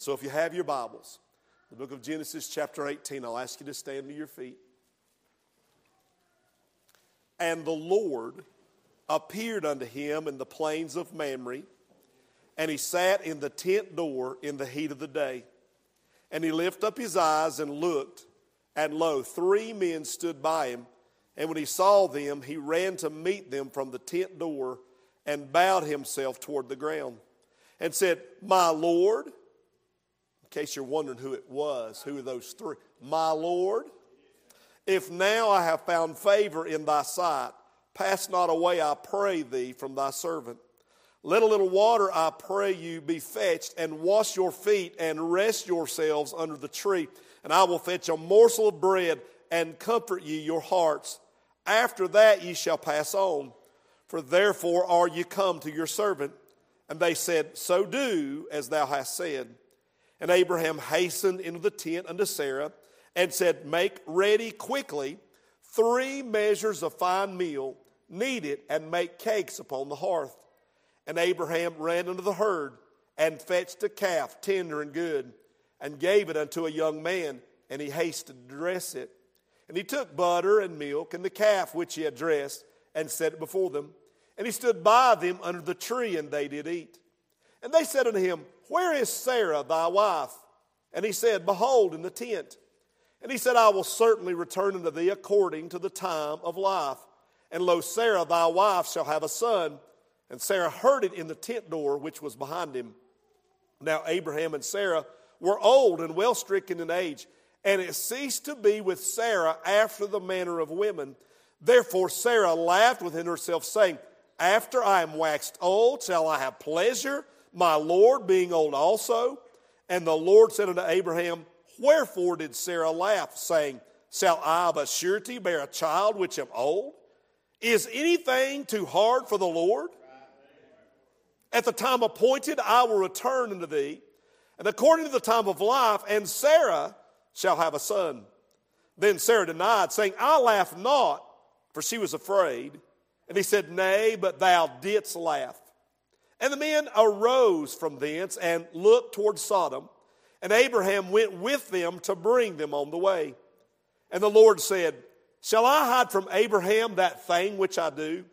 So if you have your Bibles, the book of Genesis, chapter 18, I'll ask you to stand to your feet. And the Lord appeared unto him in the plains of Mamre, and he sat in the tent door in the heat of the day. And he lifted up his eyes and looked, and lo, three men stood by him. And when he saw them, he ran to meet them from the tent door and bowed himself toward the ground and said, My Lord, in case you're wondering who it was, who are those three? My Lord, if now I have found favor in thy sight, pass not away, I pray thee, from thy servant. Let a little water, I pray you, be fetched, and wash your feet, and rest yourselves under the tree. And I will fetch a morsel of bread, and comfort ye your hearts. After that ye shall pass on. For therefore are ye come to your servant. And they said, So do as thou hast said. And Abraham hastened into the tent unto Sarah and said, Make ready quickly three measures of fine meal, knead it, and make cakes upon the hearth. And Abraham ran unto the herd and fetched a calf, tender and good, and gave it unto a young man, and he hasted to dress it. And he took butter and milk and the calf which he had dressed, and set it before them. And he stood by them under the tree, and they did eat. And they said unto him, Where is Sarah thy wife? And he said, Behold, in the tent. And he said, I will certainly return unto thee according to the time of life. And lo, Sarah thy wife shall have a son. And Sarah heard it in the tent door which was behind him. Now Abraham and Sarah were old and well stricken in age, and it ceased to be with Sarah after the manner of women. Therefore Sarah laughed within herself, saying, After I am waxed old, shall I have pleasure, my Lord being old also? And the Lord said unto Abraham, Wherefore did Sarah laugh, saying, Shall I of a surety bear a child which am old? Is anything too hard for the Lord? At the time appointed, I will return unto thee, and according to the time of life, and Sarah shall have a son. Then Sarah denied, saying, I laugh not, for she was afraid. And he said, Nay, but thou didst laugh. And the men arose from thence and looked toward Sodom. And Abraham went with them to bring them on the way. And the Lord said, Shall I hide from Abraham that thing which I do?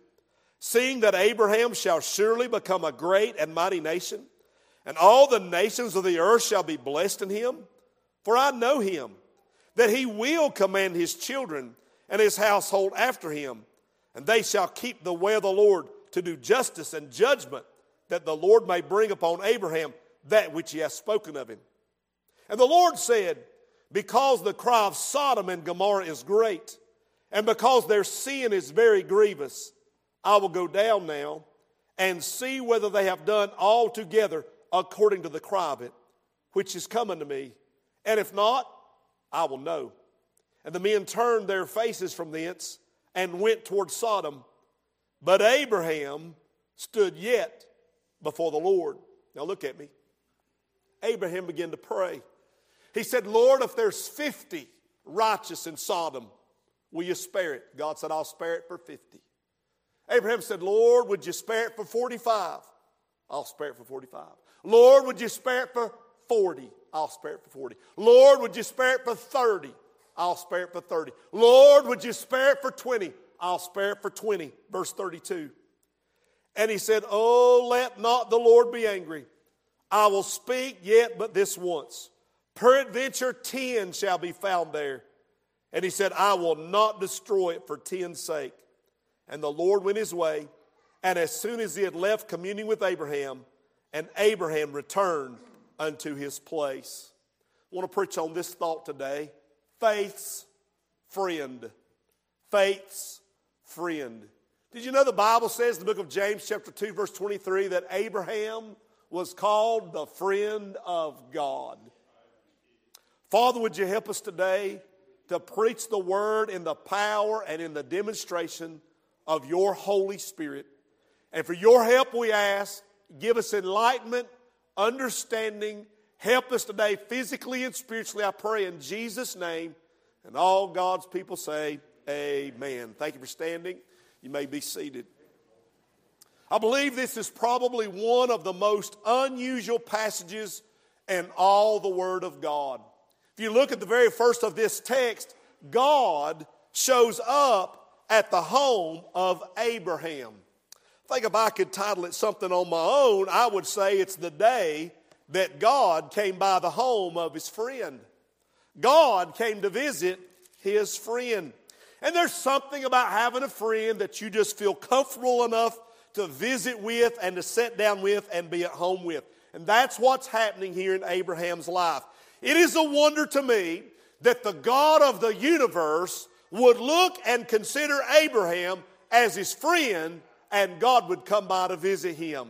Seeing that Abraham shall surely become a great and mighty nation, and all the nations of the earth shall be blessed in him. For I know him, that he will command his children and his household after him, and they shall keep the way of the Lord to do justice and judgment, that the Lord may bring upon Abraham that which he has spoken of him. And the Lord said, Because the cry of Sodom and Gomorrah is great, and because their sin is very grievous, I will go down now and see whether they have done altogether according to the cry of it, which is coming to me. And if not, I will know. And the men turned their faces from thence and went toward Sodom. But Abraham stood yet before the Lord. Now look at me. Abraham began to pray. He said, Lord, if there's 50 righteous in Sodom, will you spare it? God said, I'll spare it for 50. Abraham said, Lord, would you spare it for 45? I'll spare it for 45. Lord, would you spare it for 40? I'll spare it for 40. Lord, would you spare it for 30? I'll spare it for 30. Lord, would you spare it for 20? I'll spare it for 20. Verse 32. And he said, Oh, let not the Lord be angry. I will speak yet but this once. Peradventure, ten shall be found there. And he said, I will not destroy it for ten's sake. And the Lord went his way. And as soon as he had left communing with Abraham, and Abraham returned unto his place. I want to preach on this thought today faith's friend. Faith's friend. Did you know the Bible says in the book of James, chapter 2, verse 23, that Abraham was called the friend of God? Father, would you help us today to preach the word in the power and in the demonstration of your Holy Spirit? And for your help, we ask, give us enlightenment, understanding, help us today physically and spiritually, I pray in Jesus' name. And all God's people say, Amen. Thank you for standing. You may be seated. I believe this is probably one of the most unusual passages in all the Word of God. If you look at the very first of this text, God shows up at the home of Abraham. I think if I could title it something on my own, I would say it's the day that God came by the home of his friend. God came to visit his friend. And there's something about having a friend that you just feel comfortable enough to visit with and to sit down with and be at home with. And that's what's happening here in Abraham's life. It is a wonder to me that the God of the universe would look and consider Abraham as his friend and God would come by to visit him.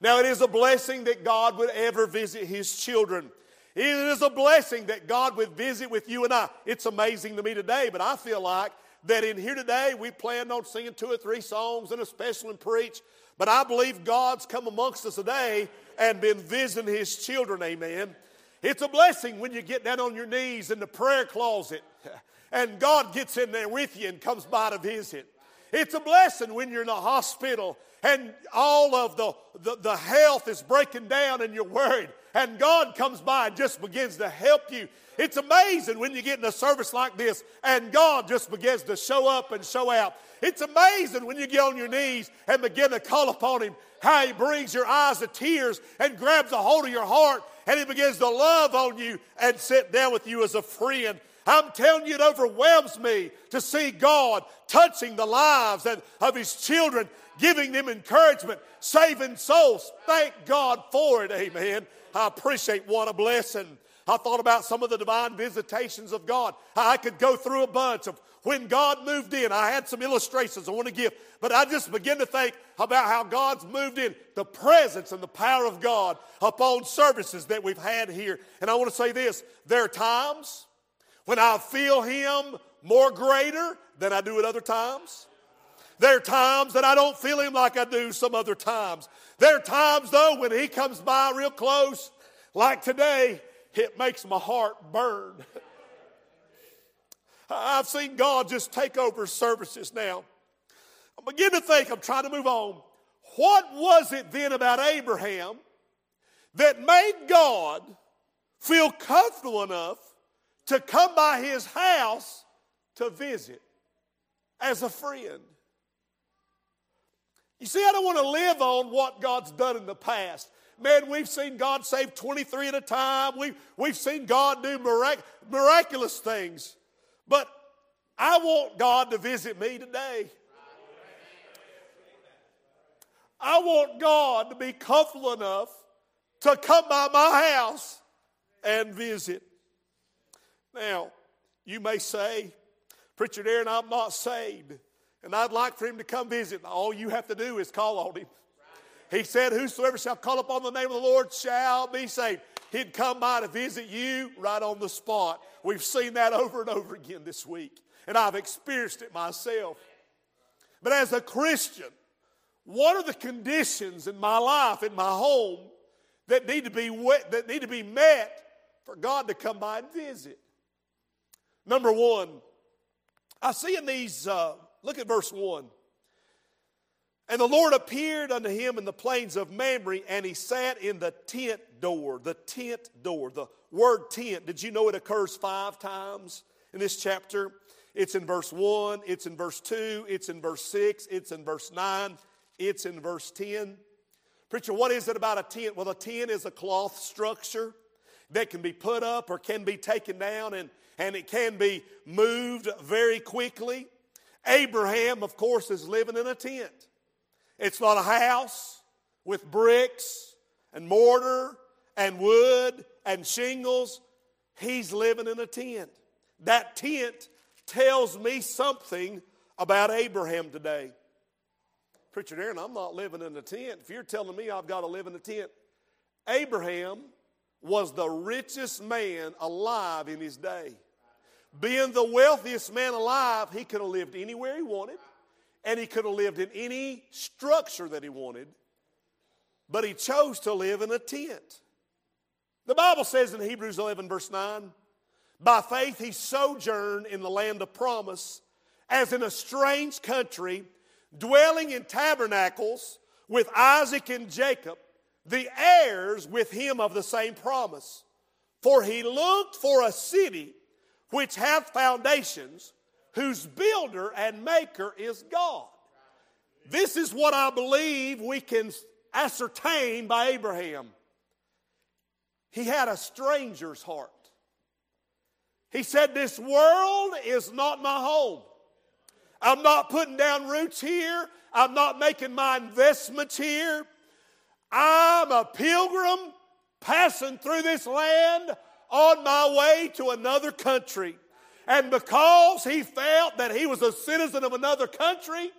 Now, it is a blessing that God would ever visit his children. It is a blessing that God would visit with you and I. It's amazing to me today, but I feel like that in here today we planned on singing two or three songs and a special and preach. But I believe God's come amongst us today and been visiting his children, amen. It's a blessing when you get down on your knees in the prayer closet and God gets in there with you and comes by to visit. It's a blessing when you're in a hospital and all of the, the, the, health is breaking down and you're worried, and God comes by and just begins to help you. It's amazing when you get in a service like this and God just begins to show up and show out. It's amazing when you get on your knees and begin to call upon Him, how He brings your eyes to tears and grabs a hold of your heart and He begins to love on you and sit down with you as a friend I'm telling you, it overwhelms me to see God touching the lives of His children, giving them encouragement, saving souls. Thank God for it, amen. I appreciate what a blessing. I thought about some of the divine visitations of God. I could go through a bunch of when God moved in. I had some illustrations I want to give, but I just begin to think about how God's moved in, the presence and the power of God upon services that we've had here. And I want to say this there are times when I feel Him more greater than I do at other times. There are times that I don't feel Him like I do some other times. There are times, though, when He comes by real close, like today, it makes my heart burn. I've seen God just take over services now. I begin to think, I'm trying to move on. What was it then about Abraham that made God feel comfortable enough to come by his house to visit as a friend. You see, I don't want to live on what God's done in the past. Man, we've seen God save 23 at a time. We've, we've seen God do mirac- miraculous things. But I want God to visit me today. I want God to be comfortable enough to come by my house and visit. Now, you may say, Preacher Darren, I'm not saved, and I'd like for him to come visit. All you have to do is call on him. He said, Whosoever shall call upon the name of the Lord shall be saved. He'd come by to visit you right on the spot. We've seen that over and over again this week, and I've experienced it myself. But as a Christian, what are the conditions in my life, in my home, that need to be, that need to be met for God to come by and visit? Number one, I see in these, uh, look at verse 1. And the Lord appeared unto him in the plains of Mamre, and he sat in the tent door. The tent door. The word tent, did you know it occurs five times in this chapter? It's in verse 1, it's in verse 2, it's in verse 6, it's in verse 9, it's in verse 10. Preacher, what is it about a tent? Well, a tent is a cloth structure that can be put up or can be taken down. And and it can be moved very quickly. Abraham, of course, is living in a tent. It's not a house with bricks and mortar and wood and shingles. He's living in a tent. That tent tells me something about Abraham today. Preacher Darren, I'm not living in a tent. If you're telling me I've got to live in a tent, Abraham was the richest man alive in his day. Being the wealthiest man alive, he could have lived anywhere he wanted, and he could have lived in any structure that he wanted, but he chose to live in a tent. The Bible says in Hebrews 11, verse 9, by faith he sojourned in the land of promise, as in a strange country, dwelling in tabernacles with Isaac and Jacob the heirs with him of the same promise. For he looked for a city which hath foundations, whose builder and maker is God. This is what I believe we can ascertain by Abraham. He had a stranger's heart. He said, This world is not my home. I'm not putting down roots here. I'm not making my investments here. I'm a pilgrim passing through this land on my way to another country. And because he felt that he was a citizen of another country,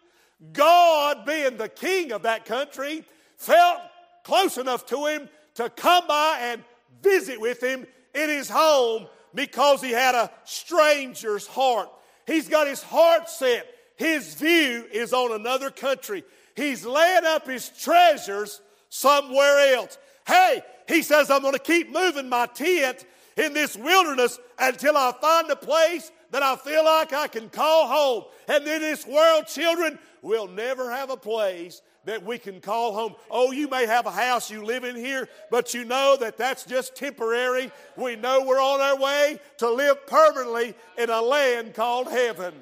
God, being the king of that country, felt close enough to him to come by and visit with him in his home because he had a stranger's heart. He's got his heart set. His view is on another country. He's laying up his treasures somewhere else. Hey, he says, I'm going to keep moving my tent in this wilderness until I find a place that I feel like I can call home. And in this world, children, we'll never have a place that we can call home. Oh, you may have a house you live in here, but you know that that's just temporary. We know we're on our way to live permanently in a land called heaven.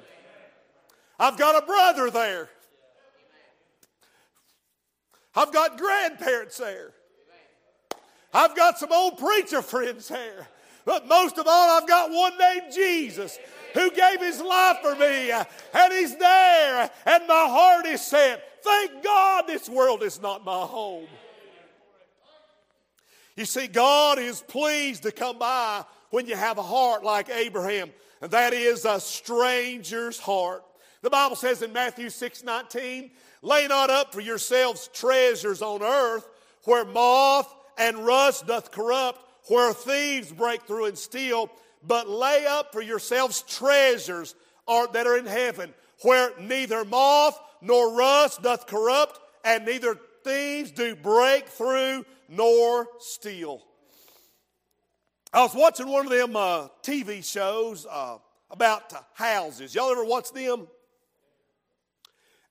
I've got a brother there. I've got grandparents there. I've got some old preacher friends there. But most of all, I've got one named Jesus who gave his life for me. And he's there. And my heart is set. Thank God this world is not my home. You see, God is pleased to come by when you have a heart like Abraham. And that is a stranger's heart. The Bible says in Matthew 6 19, Lay not up for yourselves treasures on earth where moth and rust doth corrupt, where thieves break through and steal, but lay up for yourselves treasures that are in heaven, where neither moth nor rust doth corrupt, and neither thieves do break through nor steal. I was watching one of them uh, TV shows uh, about houses. Y'all ever watch them?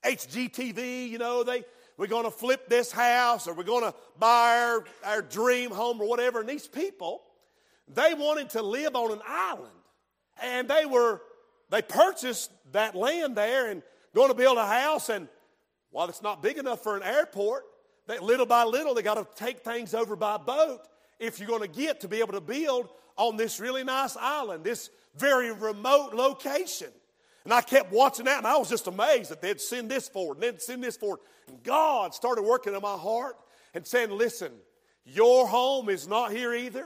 HGTV, you know, they we're going to flip this house or we're going to buy our, our dream home or whatever. And these people, they wanted to live on an island. And they were, they purchased that land there and going to build a house. And while it's not big enough for an airport, that little by little they got to take things over by boat if you're going to get to be able to build on this really nice island, this very remote location. And I kept watching that, and I was just amazed that they'd send this forward and they'd send this forward. And God started working in my heart and saying, Listen, your home is not here either.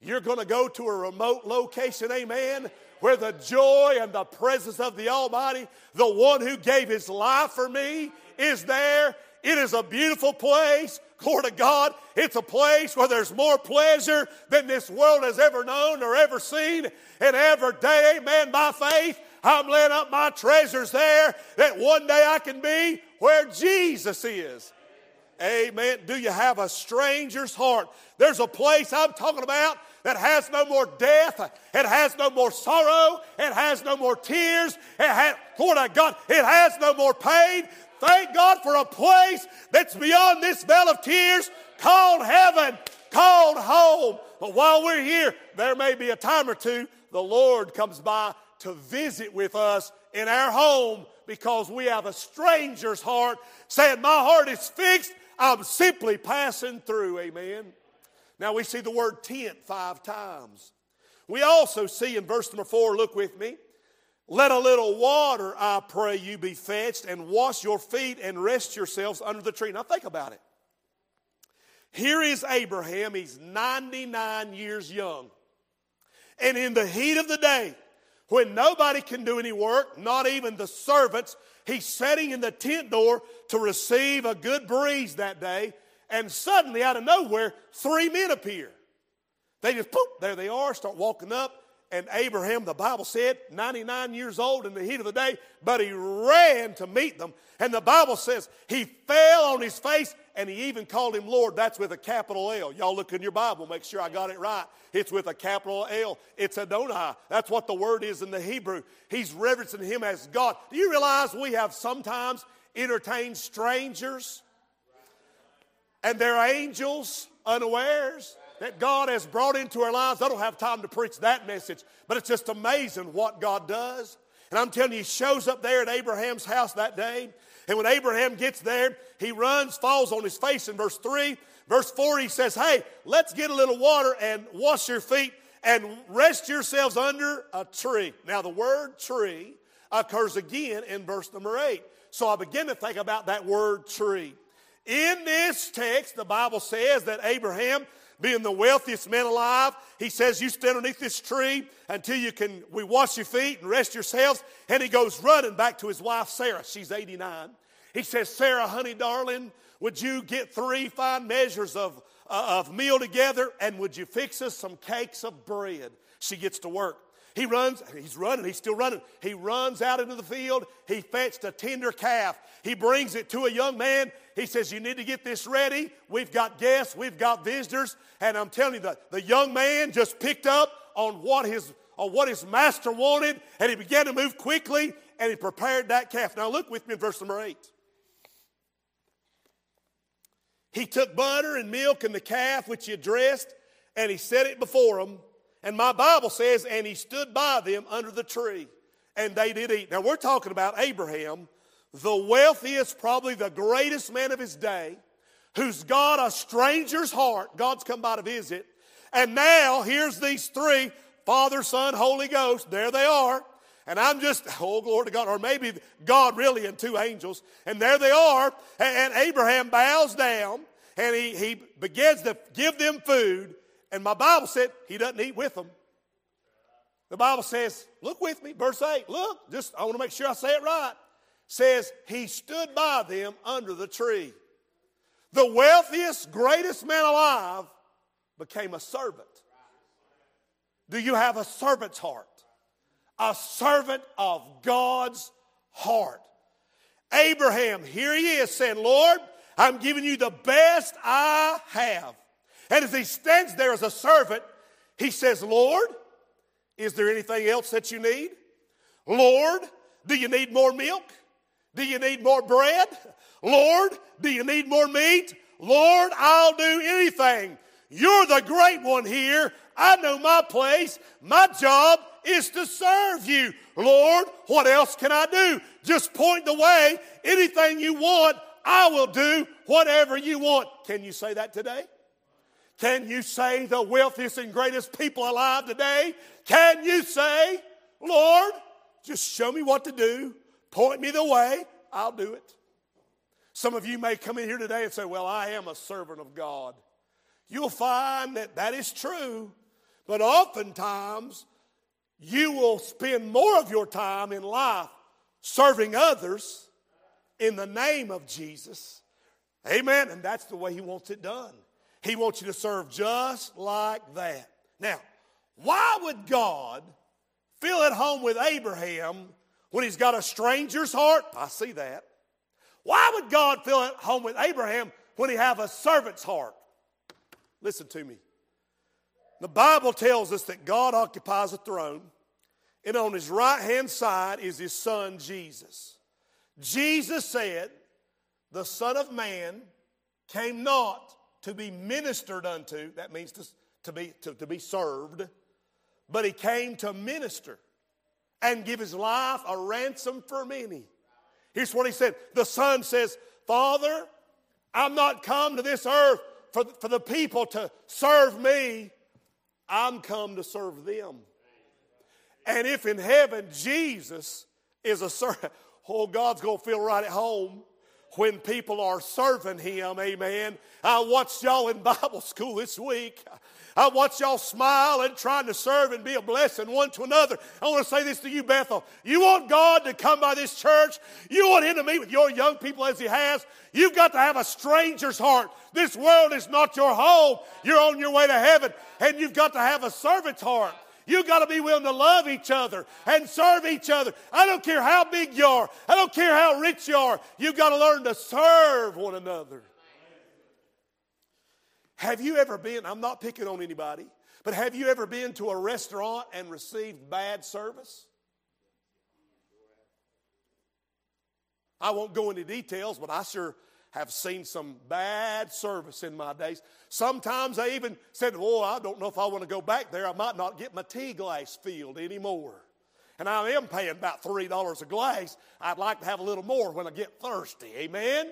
You're going to go to a remote location, amen, where the joy and the presence of the Almighty, the one who gave his life for me, is there. It is a beautiful place. Glory to God. It's a place where there's more pleasure than this world has ever known or ever seen. And every day, amen, by faith, I'm laying up my treasures there that one day I can be where Jesus is. Amen. Do you have a stranger's heart? There's a place I'm talking about that has no more death, it has no more sorrow, it has no more tears, it has, Lord God, it has no more pain. Thank God for a place that's beyond this vale of tears called heaven, called home. But while we're here, there may be a time or two the Lord comes by to visit with us in our home because we have a stranger's heart saying, My heart is fixed. I'm simply passing through. Amen. Now we see the word tent five times. We also see in verse number four, look with me. Let a little water, I pray you, be fetched, and wash your feet and rest yourselves under the tree. Now think about it. Here is Abraham. He's 99 years young. And in the heat of the day, when nobody can do any work, not even the servants, he's sitting in the tent door to receive a good breeze that day. And suddenly, out of nowhere, three men appear. They just, poof, there they are, start walking up. And Abraham, the Bible said, 99 years old in the heat of the day, but he ran to meet them. And the Bible says he fell on his face and he even called him Lord. That's with a capital L. Y'all look in your Bible, make sure I got it right. It's with a capital L. It's Adonai. That's what the word is in the Hebrew. He's reverencing him as God. Do you realize we have sometimes entertained strangers? And they're angels unawares that God has brought into our lives. I don't have time to preach that message, but it's just amazing what God does. And I'm telling you, He shows up there at Abraham's house that day. And when Abraham gets there, he runs, falls on his face in verse 3. Verse 4, he says, Hey, let's get a little water and wash your feet and rest yourselves under a tree. Now, the word tree occurs again in verse number 8. So I begin to think about that word tree. In this text, the Bible says that Abraham, being the wealthiest man alive, he says, You stand underneath this tree until you can, we wash your feet and rest yourselves. And he goes running back to his wife, Sarah. She's 89. He says, Sarah, honey, darling, would you get three fine measures of, uh, of meal together and would you fix us some cakes of bread? She gets to work. He runs, he's running, he's still running. He runs out into the field. He fetched a tender calf. He brings it to a young man. He says, You need to get this ready. We've got guests, we've got visitors. And I'm telling you, the, the young man just picked up on what his on what his master wanted, and he began to move quickly, and he prepared that calf. Now look with me in verse number eight. He took butter and milk and the calf which he had dressed, and he set it before them. And my Bible says, and he stood by them under the tree, and they did eat. Now we're talking about Abraham, the wealthiest, probably the greatest man of his day, who's got a stranger's heart. God's come by to visit. And now here's these three Father, Son, Holy Ghost. There they are. And I'm just, oh, glory to God. Or maybe God really and two angels. And there they are. And, Abraham bows down and he, he begins to give them food. And my Bible said he doesn't eat with them. The Bible says, look with me, verse 8. Look, just I want to make sure I say it right. Says he stood by them under the tree. The wealthiest, greatest man alive became a servant. Do you have a servant's heart? a servant of God's heart. Abraham, here he is saying, Lord, I'm giving you the best I have. And as he stands there as a servant, he says, Lord, is there anything else that you need? Lord, do you need more milk? Do you need more bread? Lord, do you need more meat? Lord, I'll do anything. You're the great one here. I know my place. My job is to serve you. Lord, what else can I do? Just point the way. Anything you want, I will do whatever you want. Can you say that today? Can you say the wealthiest and greatest people alive today? Can you say, Lord, just show me what to do, point me the way, I'll do it? Some of you may come in here today and say, Well, I am a servant of God. You'll find that that is true, but oftentimes you will spend more of your time in life serving others in the name of Jesus. Amen. And that's the way He wants it done. He wants you to serve just like that. Now, why would God feel at home with Abraham when he's got a stranger's heart? I see that. Why would God feel at home with Abraham when he have a servant's heart? Listen to me. The Bible tells us that God occupies a throne, and on his right hand side is his son Jesus. Jesus said, The Son of Man came not to be ministered unto, that means to, to, be, to, to be served, but he came to minister and give his life a ransom for many. Here's what he said The Son says, Father, I'm not come to this earth for, for the people to serve me, I'm come to serve them. And if in heaven Jesus is a servant, oh, God's going to feel right at home when people are serving Him. Amen. I watched y'all in Bible school this week. I watched y'all smile and trying to serve and be a blessing one to another. I want to say this to you, Bethel. You want God to come by this church? You want Him to meet with your young people as He has? You've got to have a stranger's heart. This world is not your home. You're on your way to heaven, and you've got to have a servant's heart. You've got to be willing to love each other and serve each other. I don't care how big you are. I don't care how rich you are. You've got to learn to serve one another. Have you ever been, I'm not picking on anybody, but have you ever been to a restaurant and received bad service? I won't go into details, but I sure have seen some bad service in my days. Sometimes I even said, Oh, I don't know if I want to go back there. I might not get my tea glass filled anymore. And I am paying about $3 a glass. I'd like to have a little more when I get thirsty. Amen?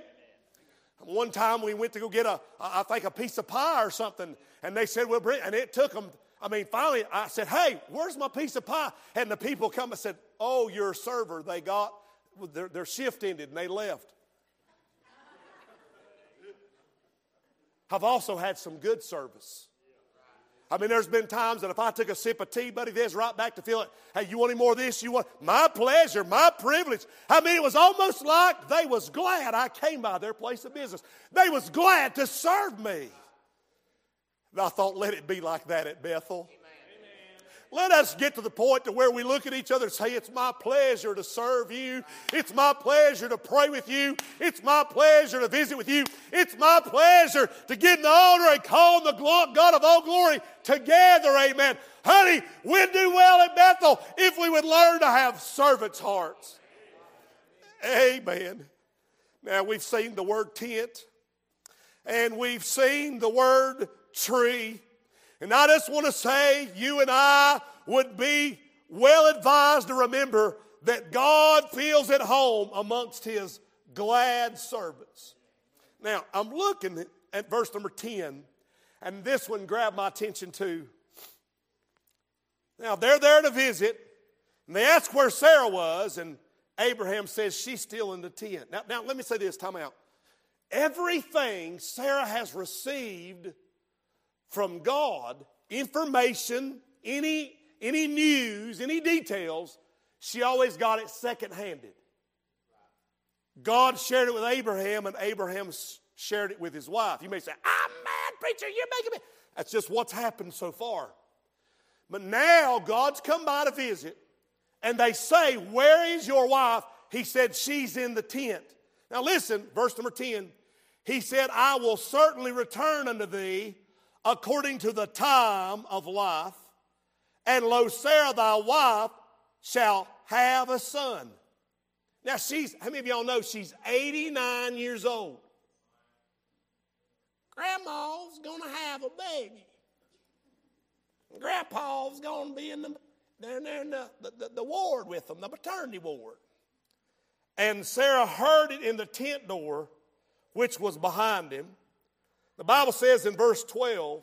One time we went to go get a, I think a piece of pie or something, and they said, well, bring, and it took them, I mean, finally I said, hey, where's my piece of pie? And the people come and said, oh, your server, they got, their, their shift ended and they left. I've also had some good service. I mean, there's been times that if I took a sip of tea, buddy, there's right back to feel it. Hey, you want any more of this? You want my pleasure, my privilege. I mean, it was almost like they was glad I came by their place of business. They was glad to serve me. And I thought, let it be like that at Bethel. Let us get to the point to where we look at each other and say, It's my pleasure to serve you. It's my pleasure to pray with you. It's my pleasure to visit with you. It's my pleasure to give the honor and call on the God of all glory together. Amen. Honey, we'd do well at Bethel if we would learn to have servants' hearts. Amen. Now, we've seen the word tent and we've seen the word tree. And I just want to say, you and I would be well advised to remember that God feels at home amongst his glad servants. Now, I'm looking at verse number 10, and this one grabbed my attention too. Now, they're there to visit, and they ask where Sarah was, and Abraham says she's still in the tent. Now, now let me say this, time out. Everything Sarah has received from God, information, any, any news, any details, she always got it second handed. God shared it with Abraham, and Abraham shared it with his wife. You may say, I'm mad, preacher, you're making me. That's just what's happened so far. But now God's come by to visit, and they say, Where is your wife? He said, She's in the tent. Now listen, verse number 10. He said, I will certainly return unto thee according to the time of life, and lo, Sarah thy wife shall have a son. Now she's, how many of y'all know she's 89 years old? Grandma's gonna have a baby. Grandpa's gonna be in the they're, they're in the, the, the ward with them, the maternity ward. And Sarah heard it in the tent door, which was behind him. The Bible says in verse 12,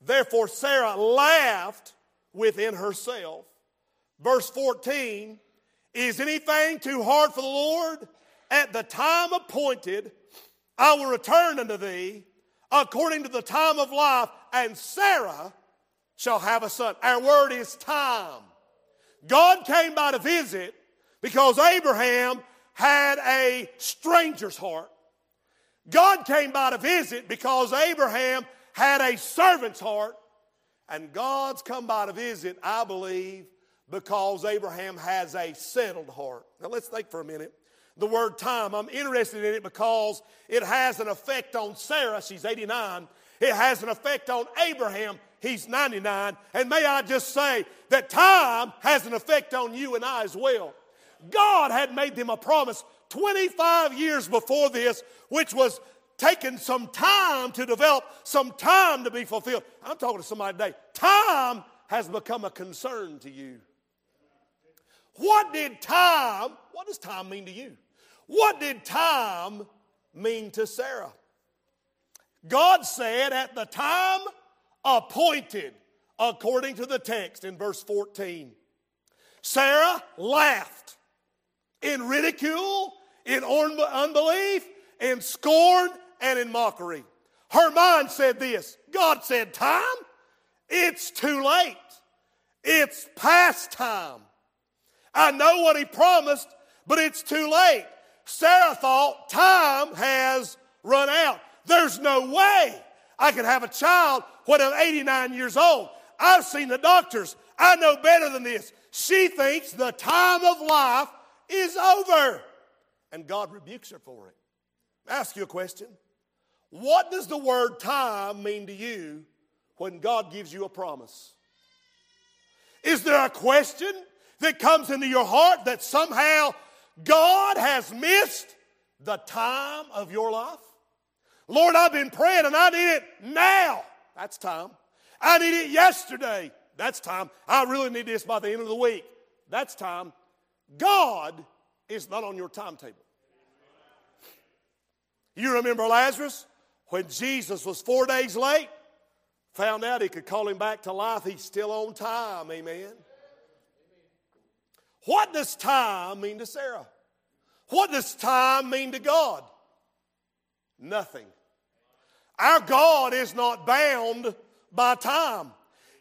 therefore Sarah laughed within herself. Verse 14, is anything too hard for the Lord? At the time appointed, I will return unto thee according to the time of life, and Sarah shall have a son. Our word is time. God came by to visit because Abraham had a stranger's heart. God came by to visit because Abraham had a servant's heart. And God's come by to visit, I believe, because Abraham has a settled heart. Now let's think for a minute. The word time, I'm interested in it because it has an effect on Sarah, she's 89. It has an effect on Abraham, he's 99. And may I just say that time has an effect on you and I as well. God had made them a promise 25 years before this, which was taking some time to develop, some time to be fulfilled. I'm talking to somebody today. Time has become a concern to you. What did time, what does time mean to you? What did time mean to Sarah? God said at the time appointed, according to the text in verse 14. Sarah laughed in ridicule in unbelief, in scorn, and in mockery. Her mind said this God said, Time? It's too late. It's past time. I know what He promised, but it's too late. Sarah thought time has run out. There's no way I can have a child when I'm 89 years old. I've seen the doctors. I know better than this. She thinks the time of life is over and God rebukes her for it. ask you a question. What does the word time mean to you when God gives you a promise? Is there a question that comes into your heart that somehow God has missed the time of your life? Lord, I've been praying and I need it now. That's time. I need it yesterday. That's time. I really need this by the end of the week. That's time. God is not on your timetable. You remember Lazarus? When Jesus was four days late, found out he could call him back to life, he's still on time. Amen. What does time mean to Sarah? What does time mean to God? Nothing. Our God is not bound by time.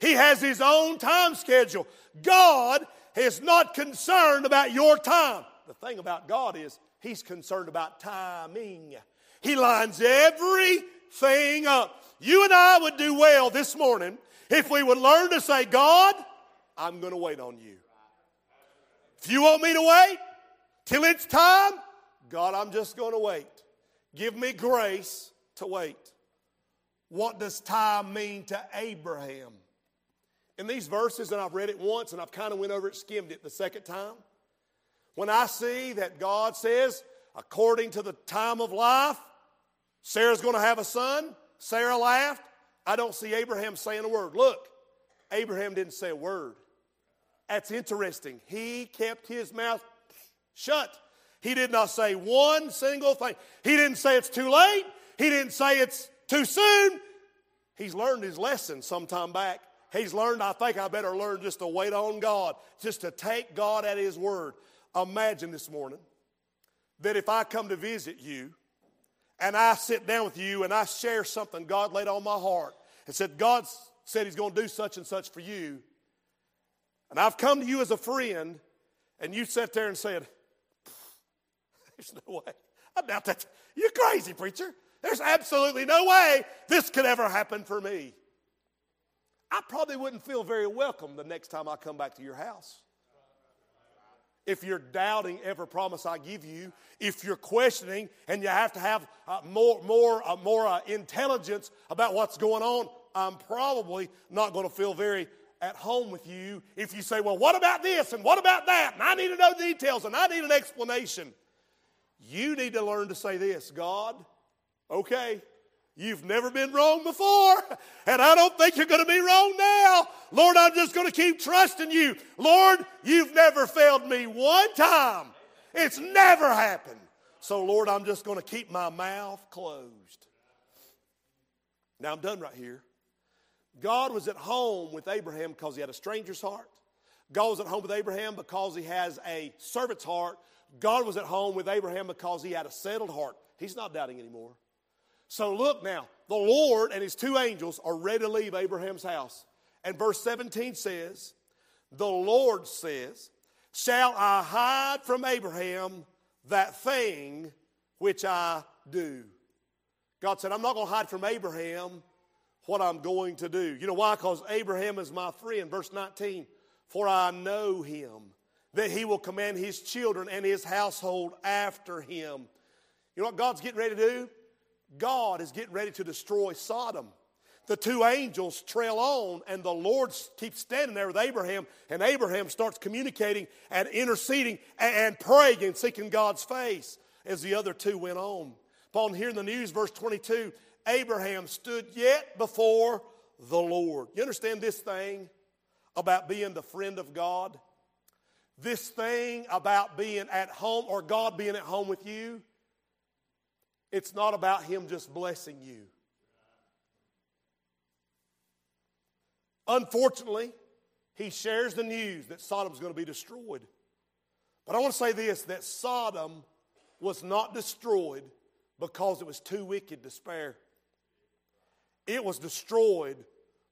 He has his own time schedule. God is not concerned about your time. The thing about God is he's concerned about timing. He lines everything up. You and I would do well this morning if we would learn to say, God, I'm going to wait on you. If you want me to wait till it's time, God, I'm just going to wait. Give me grace to wait. What does time mean to Abraham? In these verses, and I've read it once and I've kind of went over it, skimmed it the second time. When I see that God says, according to the time of life, Sarah's going to have a son, Sarah laughed. I don't see Abraham saying a word. Look, Abraham didn't say a word. That's interesting. He kept his mouth shut. He did not say one single thing. He didn't say it's too late. He didn't say it's too soon. He's learned his lesson sometime back. He's learned, I think I better learn just to wait on God, just to take God at His word. Imagine this morning that if I come to visit you and I sit down with you and I share something God laid on my heart and said, God said He's going to do such and such for you, and I've come to you as a friend, and you sat there and said, There's no way. I doubt that. You're crazy, preacher. There's absolutely no way this could ever happen for me. I probably wouldn't feel very welcome the next time I come back to your house. If you're doubting every promise I give you, if you're questioning and you have to have uh, more, more, uh, more uh, intelligence about what's going on, I'm probably not going to feel very at home with you if you say, Well, what about this and what about that? And I need to know details and I need an explanation. You need to learn to say this God, Okay, you've never been wrong before, and I don't think you're going to be wrong now. Lord, I'm just going to keep trusting you. Lord, you've never failed me one time. It's never happened. So, Lord, I'm just going to keep my mouth closed. Now, I'm done right here. God was at home with Abraham because he had a stranger's heart. God was at home with Abraham because he has a servant's heart. God was at home with Abraham because he had a settled heart. He's not doubting anymore. So look now, the Lord and his two angels are ready to leave Abraham's house. And verse 17 says, The Lord says, Shall I hide from Abraham that thing which I do? God said, I'm not going to hide from Abraham what I'm going to do. You know why? Because Abraham is my friend. Verse 19, For I know him, that he will command his children and his household after him. You know what God's getting ready to do? God is getting ready to destroy Sodom. The two angels trail on, and the Lord keeps standing there with Abraham, and Abraham starts communicating and interceding and praying and seeking God's face as the other two went on. Upon hearing the news, verse 22, Abraham stood yet before the Lord. You understand this thing about being the friend of God? This thing about being at home or God being at home with you? It's not about Him just blessing you. Unfortunately, he shares the news that Sodom's going to be destroyed. But I want to say this that Sodom was not destroyed because it was too wicked to spare. It was destroyed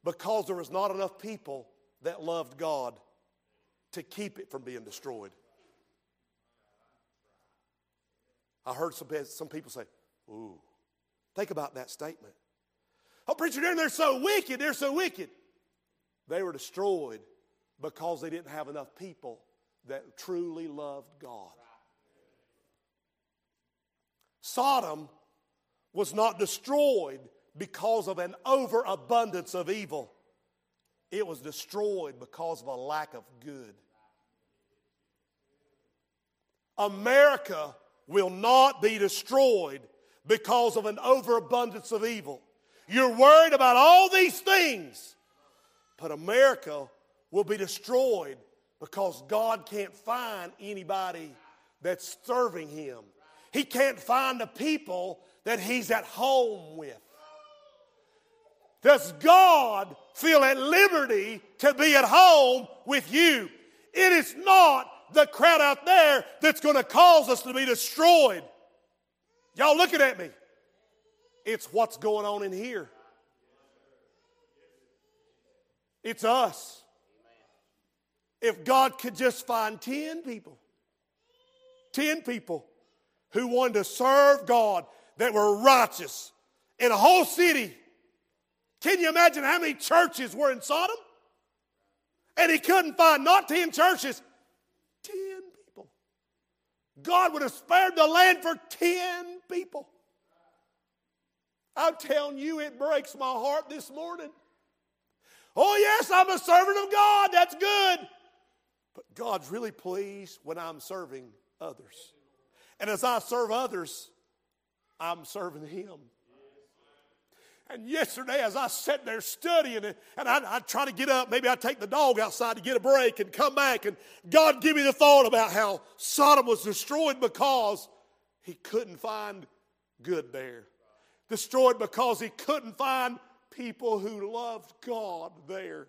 because there was not enough people that loved God to keep it from being destroyed. I heard some, some people say, Ooh. Think about that statement. Oh, preacher, they're so wicked. They're so wicked. They were destroyed because they didn't have enough people that truly loved God. Sodom was not destroyed because of an overabundance of evil. It was destroyed because of a lack of good. America will not be destroyed because of an overabundance of evil. You're worried about all these things, but America will be destroyed because God can't find anybody that's serving Him. He can't find the people that He's at home with. Does God feel at liberty to be at home with you? It is not the crowd out there that's going to cause us to be destroyed. Y'all looking at me? It's what's going on in here. It's us. If God could just find 10 people, 10 people who wanted to serve God that were righteous in a whole city, can you imagine how many churches were in Sodom? And he couldn't find not 10 churches, 10 people. God would have spared the land for 10 people. I'm telling you, it breaks my heart this morning. Oh, yes, I'm a servant of God. That's good. But God's really pleased when I'm serving others. And as I serve others, I'm serving Him. And yesterday, as I sat there studying it, and I, I try to get up, maybe I take the dog outside to get a break and come back, and God give me the thought about how Sodom was destroyed because he couldn't find good there. Destroyed because he couldn't find people who loved God there.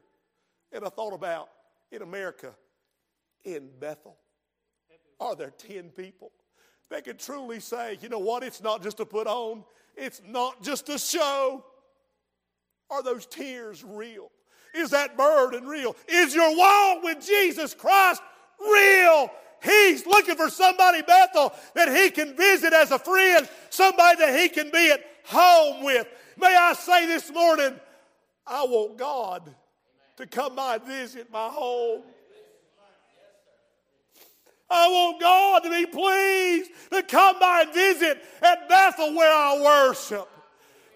And I thought about in America, in Bethel, are there 10 people that can truly say, you know what, it's not just to put on, it's not just a show. Are those tears real? Is that burden real? Is your walk with Jesus Christ real? He's looking for somebody, Bethel, that he can visit as a friend, somebody that he can be at home with. May I say this morning, I want God to come by and visit my home. I want God to be pleased to come by and visit at Bethel where I worship.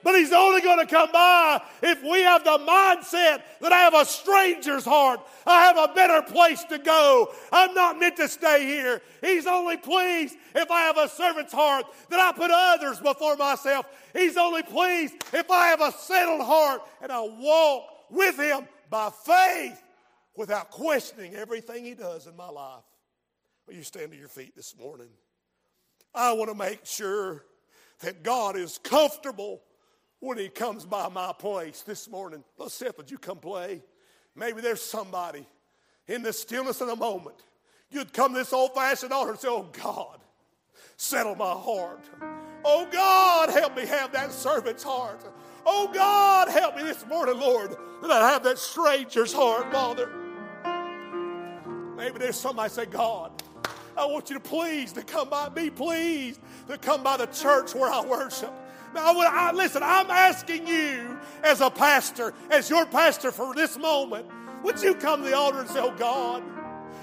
But he's only going to come by if we have the mindset that I have a stranger's heart. I have a better place to go. I'm not meant to stay here. He's only pleased if I have a servant's heart that I put others before myself. He's only pleased if I have a settled heart and I walk with him by faith without questioning everything he does in my life. Will you stand to your feet this morning? I want to make sure that God is comfortable when he comes by my place this morning. Well, Seth, would you come play? Maybe there's somebody in the stillness of the moment. You'd come to this old fashioned altar and say, Oh God, settle my heart. Oh God, help me have that servant's heart. Oh God, help me this morning, Lord, that I have that stranger's heart, Father. Maybe there's somebody say, God, I want you to please to come by, be pleased to come by the church where I worship. Now, I, listen, I'm asking you as a pastor, as your pastor for this moment, would you come to the altar and say, Oh God,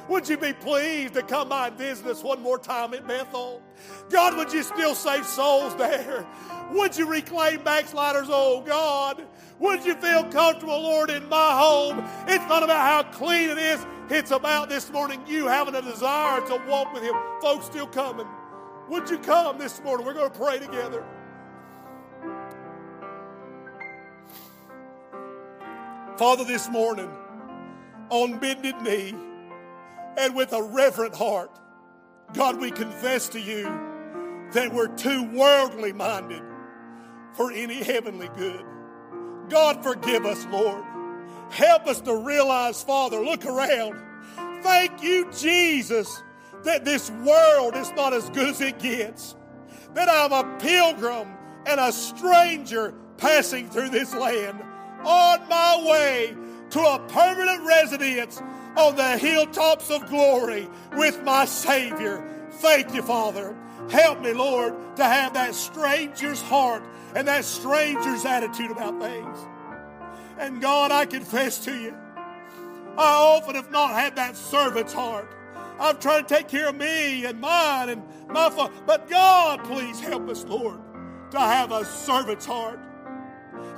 would you be pleased to come by us one more time at Bethel? God, would you still save souls there? Would you reclaim backsliders, oh God? Would you feel comfortable, Lord, in my home? It's not about how clean it is. It's about this morning you having a desire to walk with Him. Folks still coming. Would you come this morning? We're going to pray together. Father, this morning, on bended knee and with a reverent heart, God, we confess to you that we're too worldly minded for any heavenly good. God, forgive us, Lord. Help us to realize, Father, look around. Thank you, Jesus, that this world is not as good as it gets. That I'm a pilgrim and a stranger passing through this land on my way to a permanent residence on the hilltops of glory with my Savior. Thank you, Father. Help me, Lord, to have that stranger's heart and that stranger's attitude about things. And God, I confess to you, I often have not had that servant's heart. I've tried to take care of me and mine and my father. But God, please help us, Lord, to have a servant's heart.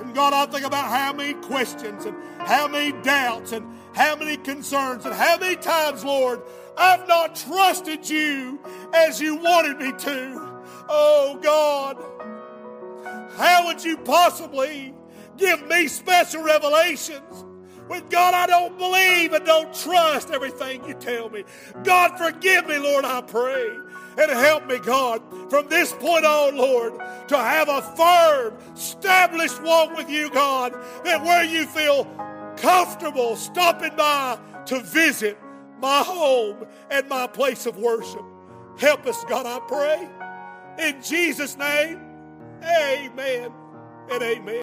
And God, I think about how many questions and how many doubts and how many concerns and how many times, Lord, I've not trusted you as you wanted me to. Oh God, how would you possibly give me special revelations With God I don't believe and don't trust everything you tell me? God, forgive me, Lord, I pray. And help me, God, from this point on, Lord, to have a firm, established walk with you, God, that where you feel comfortable stopping by to visit my home and my place of worship. Help us, God, I pray. In Jesus' name, amen and amen.